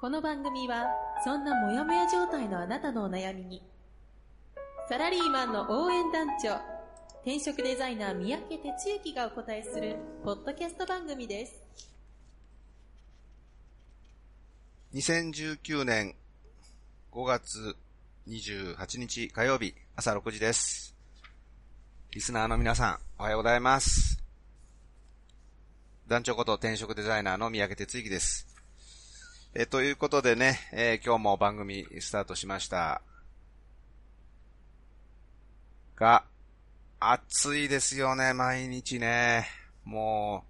この番組はそんなモヤモヤ状態のあなたのお悩みにサラリーマンの応援団長転職デザイナー三宅哲之がお答えするポッドキャスト番組です2019年5月28日火曜日朝6時です。リスナーの皆さん、おはようございます。団長こと転職デザイナーの三宅哲之です。え、ということでね、えー今日も番組スタートしました。が、暑いですよね、毎日ね。も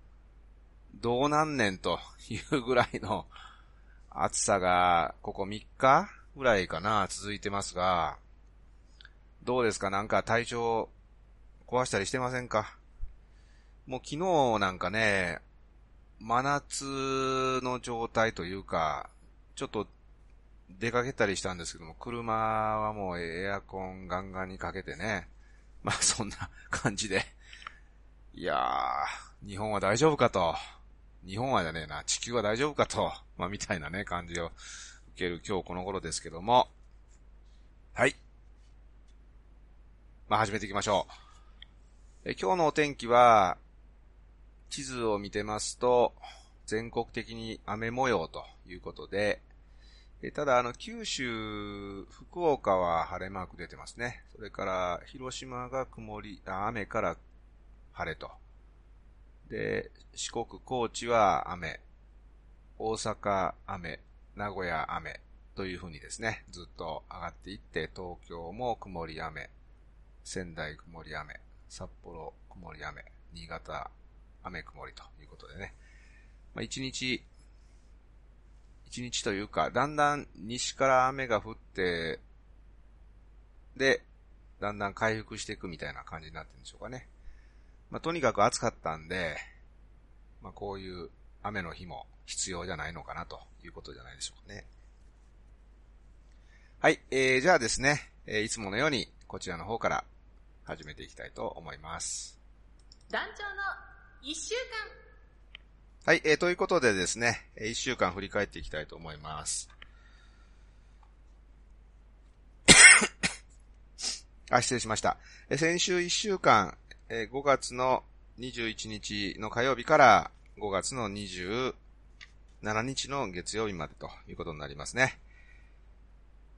う、どうなんねんというぐらいの暑さが、ここ3日ぐらいかな、続いてますが、どうですか？なんか体調壊したりしてませんか？もう昨日なんかね、真夏の状態というか、ちょっと出かけたりしたんですけども、車はもうエアコンガンガンにかけてね、まあそんな感じで、いやー、日本は大丈夫かと。日本はじゃねえな、地球は大丈夫かと、まあ、みたいなね、感じを受ける今日この頃ですけども。はい。まあ、始めていきましょう。え今日のお天気は、地図を見てますと、全国的に雨模様ということで、ただ、あの、九州、福岡は晴れマーク出てますね。それから、広島が曇り、雨から晴れと。で、四国、高知は雨、大阪雨、名古屋雨というふうにですね、ずっと上がっていって、東京も曇り雨、仙台曇り雨、札幌曇り雨、新潟雨曇りということでね、まあ、一日、一日というか、だんだん西から雨が降って、で、だんだん回復していくみたいな感じになってるんでしょうかね。まあ、とにかく暑かったんで、まあ、こういう雨の日も必要じゃないのかなということじゃないでしょうかね。はい、えー、じゃあですね、えーいつものようにこちらの方から始めていきたいと思います。団長の一週間はい、えー、ということでですね、えー一週間振り返っていきたいと思います。あ、失礼しました。えー先週一週間、えー5月の21日の火曜日から5月の27日の月曜日までということになりますね。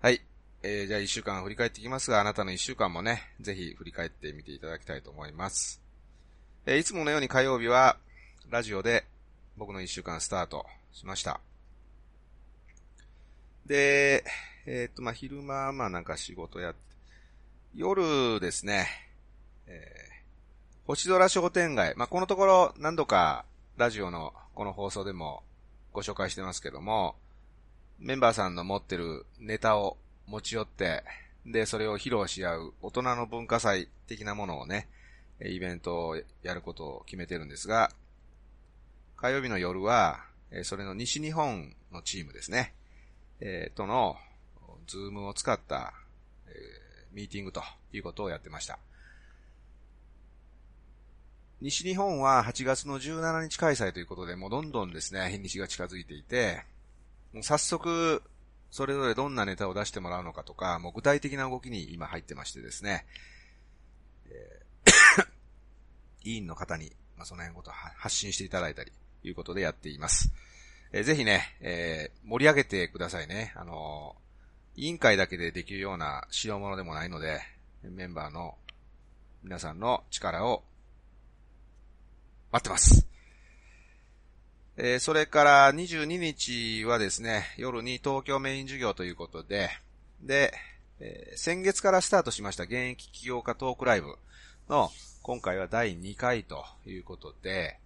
はい。えーじゃあ一週間振り返っていきますが、あなたの一週間もね、ぜひ振り返ってみていただきたいと思います。えいつものように火曜日は、ラジオで僕の一週間スタートしました。で、えっ、と、まあ、昼間まなんか仕事やって、夜ですね、えー星空商店街、まあ、このところ何度かラジオのこの放送でもご紹介してますけども、メンバーさんの持ってるネタを持ち寄って、で、それを披露し合う大人の文化祭的なものをね、イベントをやることを決めてるんですが、火曜日の夜は、それの西日本のチームですね、えーとの、ズームを使った、えーミーティングということをやってました。西日本は8月の17日開催ということで、もうどんどんですね、日にちが近づいていて、もう早速、それぞれどんなネタを出してもらうのかとか、もう具体的な動きに今入ってましてですね、え委員の方に、まあ、その辺のこと発信していただいたり、いうことでやっています。えーぜひね、えー盛り上げてくださいね。あのー委員会だけでできるような代物でもないので、メンバーの皆さんの力を待ってます。えーそれから22日はですね、夜に東京メイン授業ということで、で、えー先月からスタートしました現役起業家トークライブの今回は第2回ということで、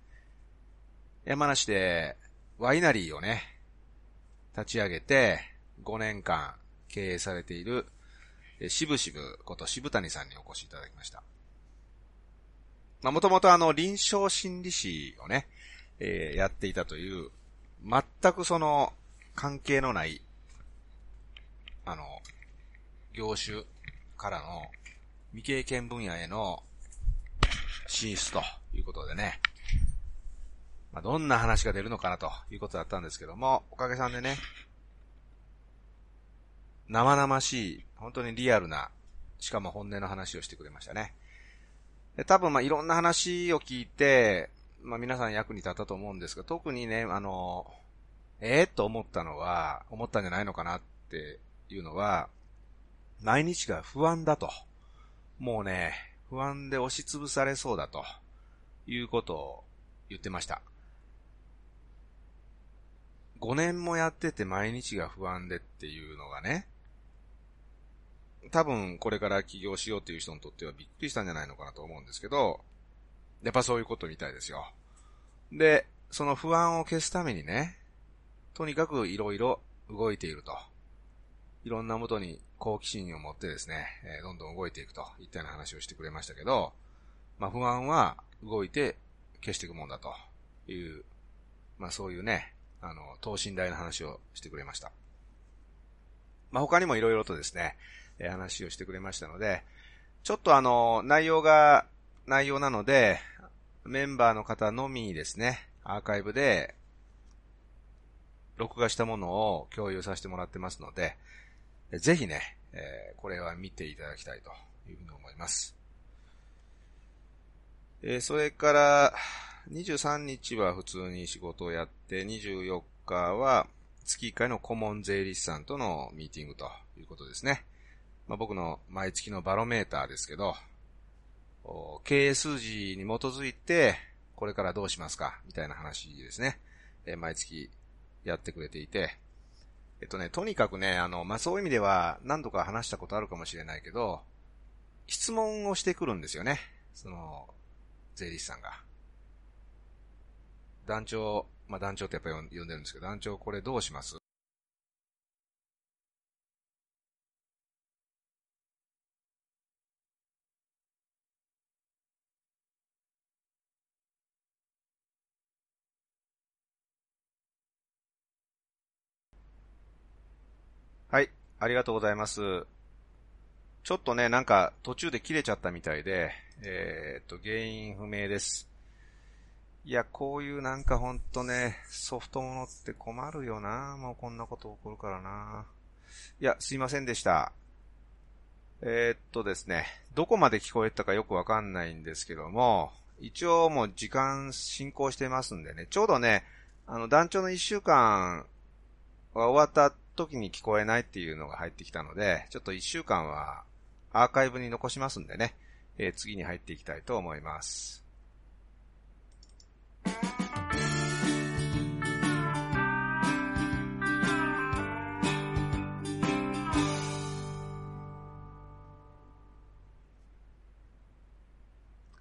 山梨でワイナリーをね、立ち上げて5年間経営されている、えしぶしぶこと渋谷さんにお越しいただきました。まあ、もともとあの、臨床心理士をね、えー、やっていたという、全くその、関係のない、あの、業種からの未経験分野への進出ということでね、まあ、どんな話が出るのかなということだったんですけども、おかげさんでね、生々しい、本当にリアルな、しかも本音の話をしてくれましたね。で多分まいろんな話を聞いて、まあ皆さん役に立ったと思うんですが、特にね、あの、ええー、と思ったのは、思ったんじゃないのかなっていうのは、毎日が不安だと。もうね、不安で押しつぶされそうだということを言ってました。5年もやってて毎日が不安でっていうのがね、多分これから起業しようっていう人にとってはびっくりしたんじゃないのかなと思うんですけど、やっぱそういうことみたいですよ。で、その不安を消すためにね、とにかくいろいろ動いていると。いろんなもとに好奇心を持ってですね、えー、どんどん動いていくといったような話をしてくれましたけど、まあ不安は動いて消していくもんだという、まあそういうね、あの、等身大の話をしてくれました。まあ他にもいろいろとですね、えー、話をしてくれましたので、ちょっとあの、内容が、内容なので、メンバーの方のみですね、アーカイブで、録画したものを共有させてもらってますので、ぜひね、えー、これは見ていただきたいというふうに思います。えー、それから、23日は普通に仕事をやって、24日は月1回の顧問税理士さんとのミーティングということですね。まあ、僕の毎月のバロメーターですけど、経営数字に基づいて、これからどうしますかみたいな話ですね。えー、毎月やってくれていて、えっとね、とにかくね、あの、まあ、そういう意味では何度か話したことあるかもしれないけど、質問をしてくるんですよね。その、税理士さんが。団長、まあ、団長ってやっぱ呼んでるんですけど、団長これどうします？ありがとうございます。ちょっとね、なんか途中で切れちゃったみたいで、えー、っと、原因不明です。いや、こういうなんかほんとね、ソフトものって困るよなもうこんなこと起こるからないや、すいませんでした。えー、っとですね、どこまで聞こえたかよくわかんないんですけども、一応もう時間進行してますんでね、ちょうどね、あの団長の一週間は終わった時に聞こえないっていうのが入ってきたので、ちょっと一週間はアーカイブに残しますんでね、えー、次に入っていきたいと思います。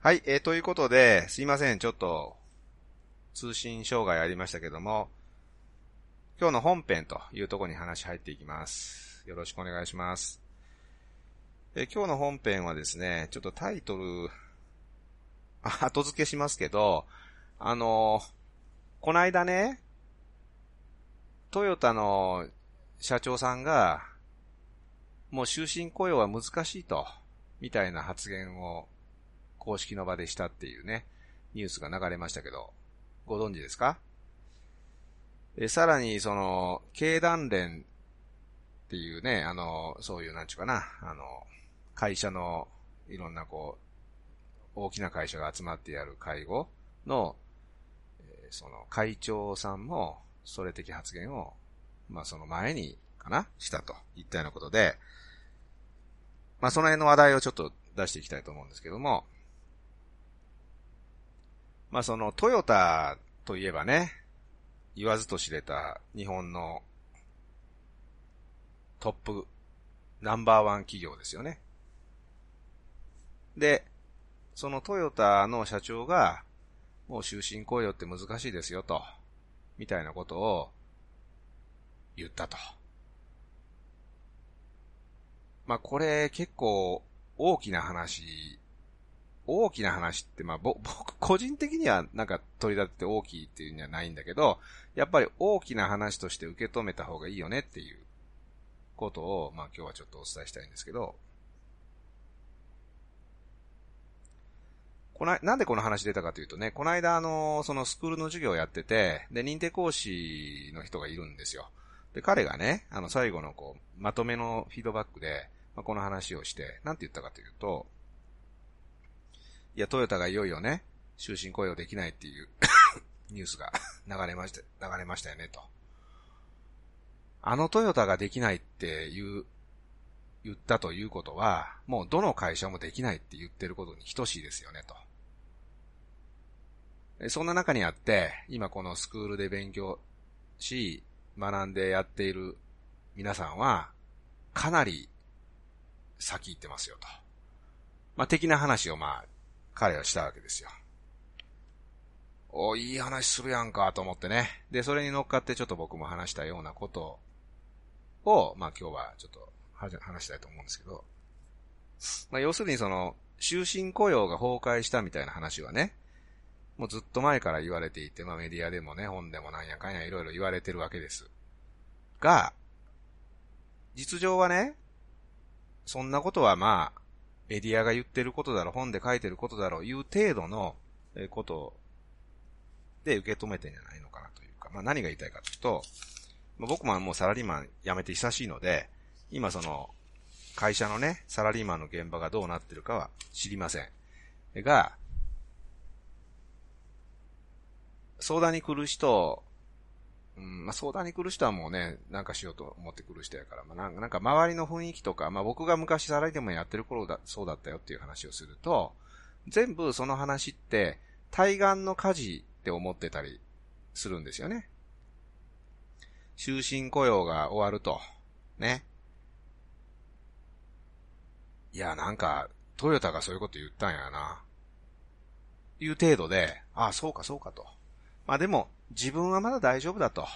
はい、えー、ということで、すいません、ちょっと、通信障害ありましたけども、今日の本編というところに話入っていきます。よろしくお願いします。え今日の本編はですね、ちょっとタイトル、後付けしますけど、あのこないだね、トヨタの社長さんが、もう終身雇用は難しいと、みたいな発言を公式の場でしたっていうね、ニュースが流れましたけど、ご存知ですか？えさらに、その、経団連っていうね、あの、そういう、なんちゅうかな、あの、会社の、いろんなこう、大きな会社が集まってやる会合の、えその、会長さんも、それ的発言を、まあ、その前に、かなしたといったようなことで、まあ、その辺の話題をちょっと出していきたいと思うんですけども、まあ、その、トヨタといえばね、言わずと知れた日本のトップナンバーワン企業ですよね。で、そのトヨタの社長が、もう終身雇用って難しいですよと、みたいなことを言ったと。まあこれ結構大きな話、大きな話って、まあ 僕個人的にはなんか取り立てて大きいっていうんじゃないんだけど、やっぱり大きな話として受け止めた方がいいよねっていうことを、まあ今日はちょっとお伝えしたいんですけど、この、なんでこの話出たかというとね、この間あの、そのスクールの授業をやってて、で、認定講師の人がいるんですよ。で、彼がね、あの、最後のこう、まとめのフィードバックで、まあ、この話をして、なんて言ったかというと、いや、トヨタがいよいよね、終身雇用できないっていう ニュースが 流れました、流れましたよね、と。あのトヨタができないっていう、言ったということは、もうどの会社もできないって言ってることに等しいですよね、と。そんな中にあって、今このスクールで勉強し、学んでやっている皆さんは、かなり先行ってますよと。まあ、的な話をまあ、彼はしたわけですよ。お、いい話するやんかと思ってね。で、それに乗っかってちょっと僕も話したようなことを、まあ今日はちょっと話したいと思うんですけど。まあ要するにその、終身雇用が崩壊したみたいな話はね、もうずっと前から言われていて、まあメディアでもね、本でもなんやかんやいろいろ言われてるわけです。が、実情はね、そんなことはまあ、メディアが言ってることだろう、本で書いてることだろう、いう程度のことで受け止めてんじゃないのかなというか、まあ何が言いたいかというと、ま、僕ももうサラリーマン辞めて久しいので、今その、会社のね、サラリーマンの現場がどうなってるかは知りません。が、相談に来る人うん、まあ、相談に来る人はもうね、なんかしようと思ってくる人やから、まあ、なんか周りの雰囲気とか、まあ、僕が昔サラリーマンやってる頃だ、そうだったよっていう話をすると、全部その話って、対岸の火事って思ってたりするんですよね。終身雇用が終わると、ね。いや、なんか、トヨタがそういうこと言ったんやな。いう程度で、ああ、そうかそうかと。まあでも、自分はまだ大丈夫だと。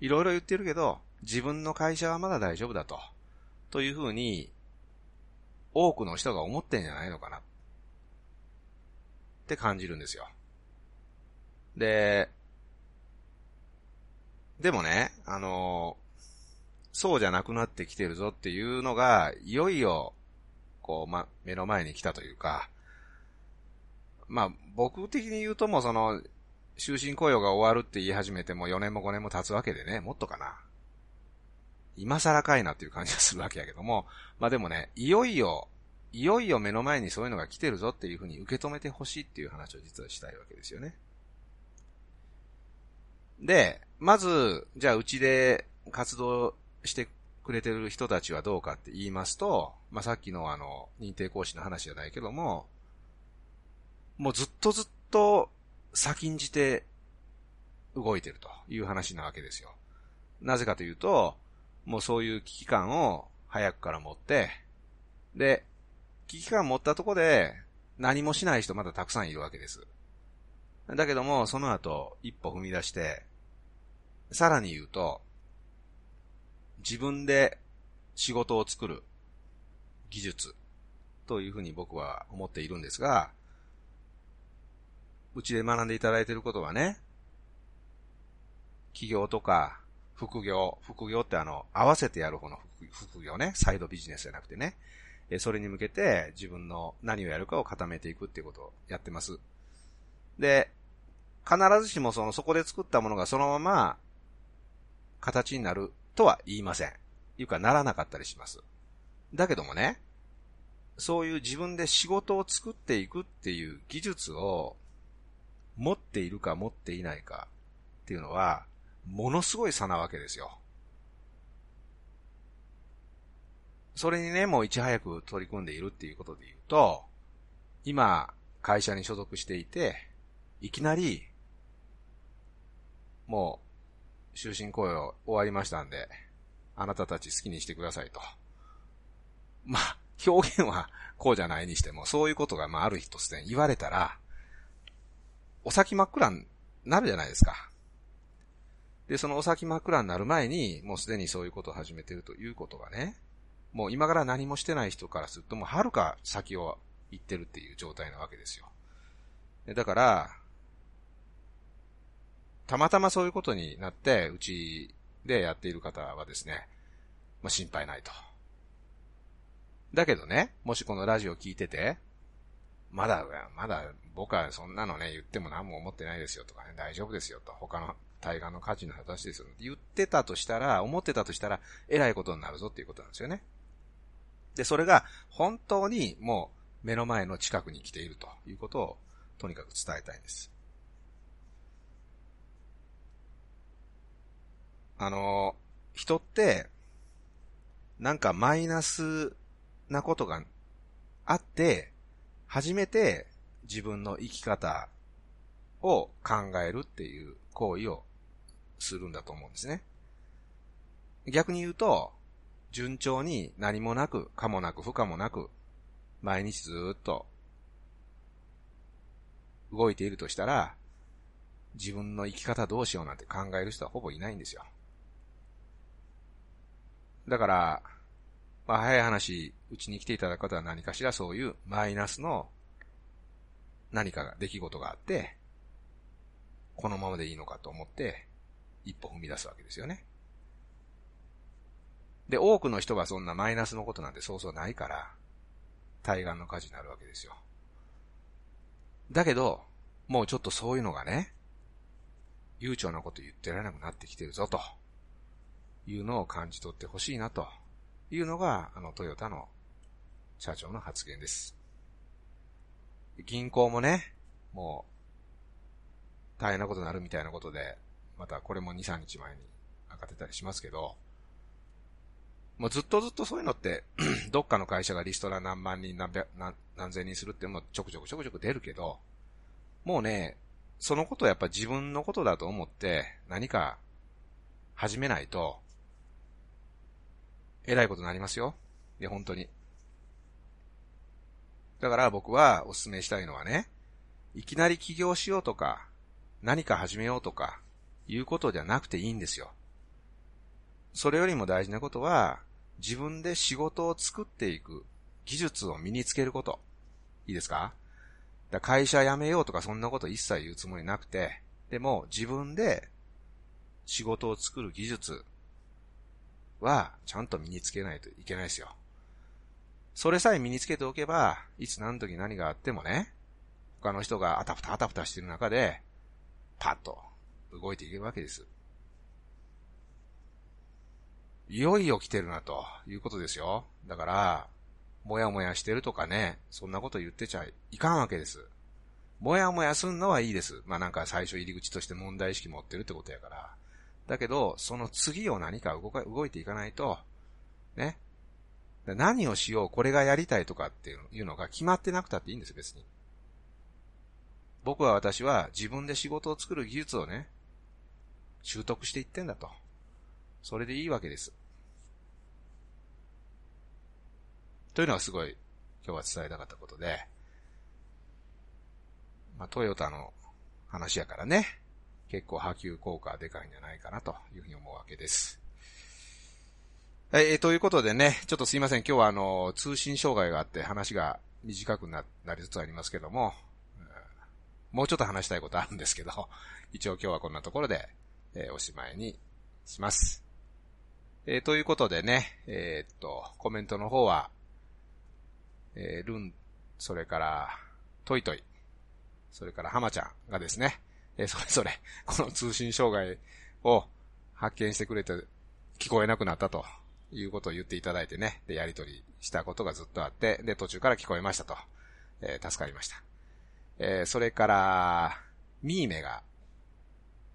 いろいろ言ってるけど、自分の会社はまだ大丈夫だと。というふうに、多くの人が思ってんじゃないのかな。って感じるんですよ。で、でもね、あのそうじゃなくなってきてるぞっていうのが、いよいよ、こう、ま、目の前に来たというか、まあ、僕的に言うともその、終身雇用が終わるって言い始めても4年も5年も経つわけでね、もっとかな。今更かいなっていう感じがするわけやけども、まあでもね、いよいよ、いよいよ目の前にそういうのが来てるぞっていうふうに受け止めてほしいっていう話を実はしたいわけですよね。で、まず、じゃあうちで活動してくれてる人たちはどうかって言いますと、まあさっきのあの、認定講師の話じゃないけども、もうずっとずっと先んじて動いてるという話なわけですよ。なぜかというと、もうそういう危機感を早くから持って、で、危機感持ったとこで何もしない人まだたくさんいるわけです。だけども、その後一歩踏み出して、さらに言うと、自分で仕事を作る技術というふうに僕は思っているんですが、うちで学んでいただいていることはね、企業とか、副業、副業ってあの、合わせてやる方の副業ね、サイドビジネスじゃなくてね、えそれに向けて自分の何をやるかを固めていくっていうことをやってます。で、必ずしもその、そこで作ったものがそのまま、形になるとは言いません。いうか、ならなかったりします。だけどもね、そういう自分で仕事を作っていくっていう技術を持っているか持っていないかっていうのは、ものすごい差なわけですよ。それにね、もういち早く取り組んでいるっていうことで言うと、今、会社に所属していて、いきなり、もう、終身雇用終わりましたんで、あなたたち好きにしてくださいと。まあ、表現はこうじゃないにしても、そういうことが、まあ、ある日突然言われたら、お先真っ暗になるじゃないですか。で、そのお先真っ暗になる前に、もうすでにそういうことを始めてるということがね、もう今から何もしてない人からするともう遥か先を行ってるっていう状態なわけですよ。だから、たまたまそういうことになって、うちでやっている方はですね、まあ、心配ないと。だけどね、もしこのラジオ聞いてて、まだ、まだ僕はそんなのね、言っても何も思ってないですよとかね、大丈夫ですよと、他の対岸の価値の話ですよって言ってたとしたら、思ってたとしたら、偉いことになるぞっていうことなんですよね。で、それが本当にもう目の前の近くに来ているということをとにかく伝えたいんです。あの、人って、なんかマイナスなことがあって、初めて自分の生き方を考えるっていう行為をするんだと思うんですね。逆に言うと、順調に何もなく、かもなく、不可もなく、毎日ずっと動いているとしたら、自分の生き方どうしようなんて考える人はほぼいないんですよ。だから、まあ、早い話、うちに来ていただく方は何かしらそういうマイナスの何かが、出来事があって、このままでいいのかと思って、一歩踏み出すわけですよね。で、多くの人がそんなマイナスのことなんてそうそうないから、対岸の火事になるわけですよ。だけど、もうちょっとそういうのがね、悠長なこと言ってられなくなってきてるぞと、いうのを感じ取ってほしいなというのが、あのトヨタの社長の発言です。銀行もね、もう、大変なことになるみたいなことで、またこれも2、3日前に上がってたりしますけど、もうずっとずっとそういうのって どっかの会社がリストラ何万人何百、何何千人するっていうのもちょくちょくちょくちょく出るけど、もうね、そのことをやっぱ自分のことだと思って何か始めないと、えらいことになりますよ。いや、本当に。だから僕はお勧めしたいのはね、いきなり起業しようとか、何か始めようとか、いうことじゃなくていいんですよ。それよりも大事なことは、自分で仕事を作っていく技術を身につけること。いいですか？だ会社辞めようとかそんなこと一切言うつもりなくて、でも自分で仕事を作る技術はちゃんと身につけないといけないですよ。それさえ身につけておけば、いつ何時何があってもね、他の人があたふたあたふたしてる中で、パッと動いていけるわけです。いよいよ来てるなということですよ。だから、もやもやしてるとかね、そんなこと言ってちゃいかんわけです。もやもやすんのはいいです。まあなんか最初入り口として問題意識持ってるってことやから。だけど、その次を何か動か、動いていかないと、ね。何をしよう、これがやりたいとかっていうのが決まってなくたっていいんですよ、別に。僕は私は自分で仕事を作る技術をね、習得していってんだと。それでいいわけです。というのがすごい今日は伝えたかったことで、まあ、トヨタの話やからね、結構波及効果はでかいんじゃないかなというふうに思うわけです。えー、ということでね、ちょっとすいません、今日はあの、通信障害があって話が短くなりつつありますけども、もうちょっと話したいことあるんですけど、一応今日はこんなところで、えー、おしまいにします。えー、ということでね、えー、っと、コメントの方は、えー、ルン、それから、トイトイ、それからハマちゃんがですね、えー、それぞれ、この通信障害を発見してくれて、聞こえなくなったということを言っていただいてね、で、やりとりしたことがずっとあって、で、途中から聞こえましたと、えー、助かりました。えー、それから、ミーメが、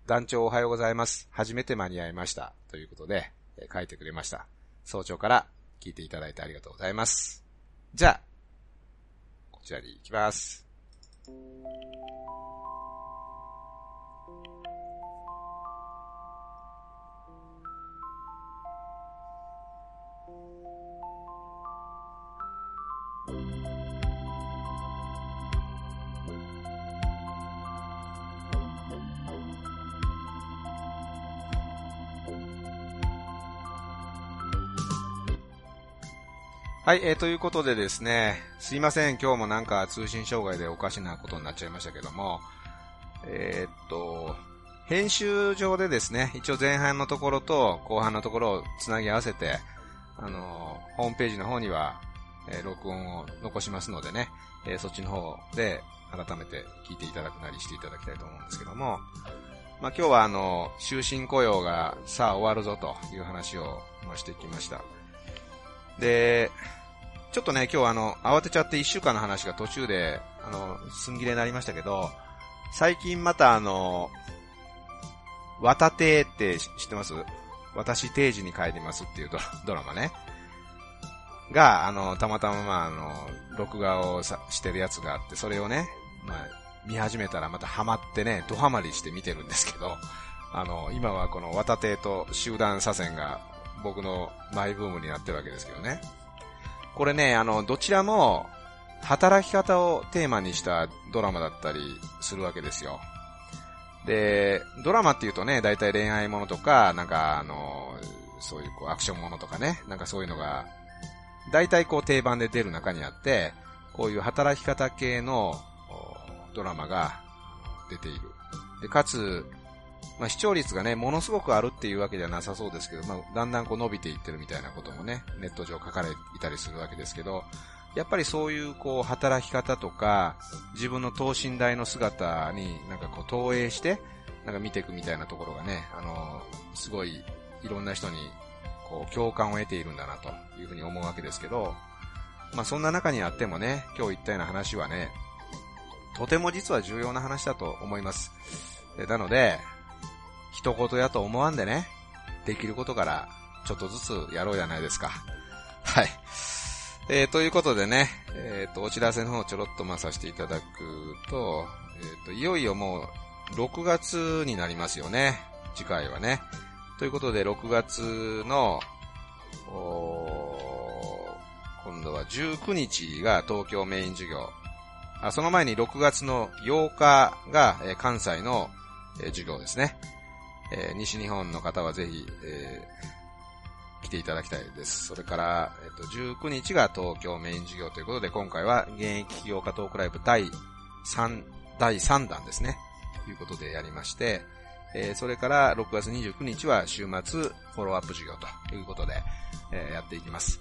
団長おはようございます。初めて間に合いました。ということで、えー、書いてくれました。早朝から聞いていただいてありがとうございます。じゃあ、こちらに行きます。はい、えー、ということでですね、すいません、今日もなんか通信障害でおかしなことになっちゃいましたけども、えー、っと、編集上でですね、一応前半のところと後半のところをつなぎ合わせて、あの、ホームページの方には、えー、録音を残しますのでね、えー、そっちの方で改めて聞いていただくなりしていただきたいと思うんですけども、まあ、今日はあの、終身雇用がさあ終わるぞという話を、してきました。で、ちょっとね、今日あの、慌てちゃって一週間の話が途中で、あの、寸切れになりましたけど、最近またあの、渡亭って知ってます？私定時に帰りますっていう ドラマね。が、あの、たまたままあ、あの、録画をさしてるやつがあって、それをね、まあ、見始めたらまたハマってね、ドハマりして見てるんですけど、あの、今はこの渡亭と集団左遷が僕のマイブームになってるわけですけどね。これね、あの、どちらも、働き方をテーマにしたドラマだったりするわけですよ。で、ドラマっていうとね、大体恋愛ものとか、なんかあの、そういうこうアクションものとかね、なんかそういうのが、大体こう定番で出る中にあって、こういう働き方系のドラマが出ている。で、かつ、まあ、視聴率がね、ものすごくあるっていうわけではなさそうですけど、まあ、だんだんこう伸びていってるみたいなこともね、ネット上書かれていたりするわけですけど、やっぱりそういうこう働き方とか、自分の等身大の姿になんかこう投影して、なんか見ていくみたいなところがね、あの、すごいいろんな人にこう共感を得ているんだなというふうに思うわけですけど、まあそんな中にあってもね、今日言ったような話はね、とても実は重要な話だと思います。なので、一言やと思わんでね、できることからちょっとずつやろうじゃないですか。はい。えー、ということでね、えっ、ー、と、お知らせの方ちょろっとまさせていただくと、えっ、ー、と、いよいよもう6月になりますよね。次回はね。ということで、6月の、今度は19日が東京メイン授業。あその前に6月の8日が、え、関西の、え、授業ですね。えー、西日本の方はぜひ、えー、来ていただきたいです。それから、えっ、と、19日が東京メイン授業ということで、今回は現役起業家トークライブ第3、第3弾ですね。ということでやりまして、えー、それから6月29日は週末フォローアップ授業ということで、えー、やっていきます。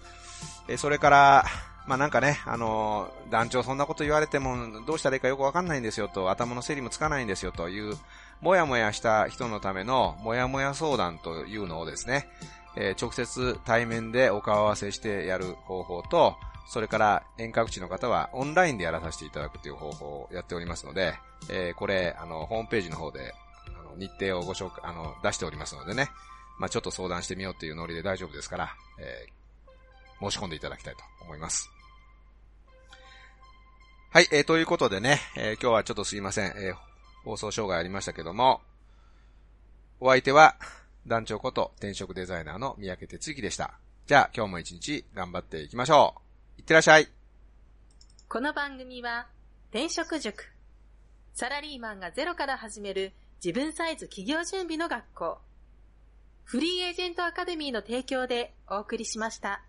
えー、それから、まあなんかね、あの、団長そんなこと言われてもどうしたらいいかよくわかんないんですよと、頭の整理もつかないんですよという、もやもやした人のためのもやもや相談というのをですね、えー、直接対面でお顔合わせしてやる方法と、それから遠隔地の方はオンラインでやらさせていただくという方法をやっておりますので、えー、これ、あの、ホームページの方で、あの、日程をご紹介、あの、出しておりますのでね、まあちょっと相談してみようっていうノリで大丈夫ですから、えー、申し込んでいただきたいと思います。はい、えー、ということでね、えー、今日はちょっとすいません、えー、放送障害ありましたけども、お相手は、団長こと転職デザイナーの三宅哲之でした。じゃあ今日も一日頑張っていきましょう。いってらっしゃい。この番組は、転職塾。サラリーマンがゼロから始める自分サイズ企業準備の学校。フリーエージェントアカデミーの提供でお送りしました。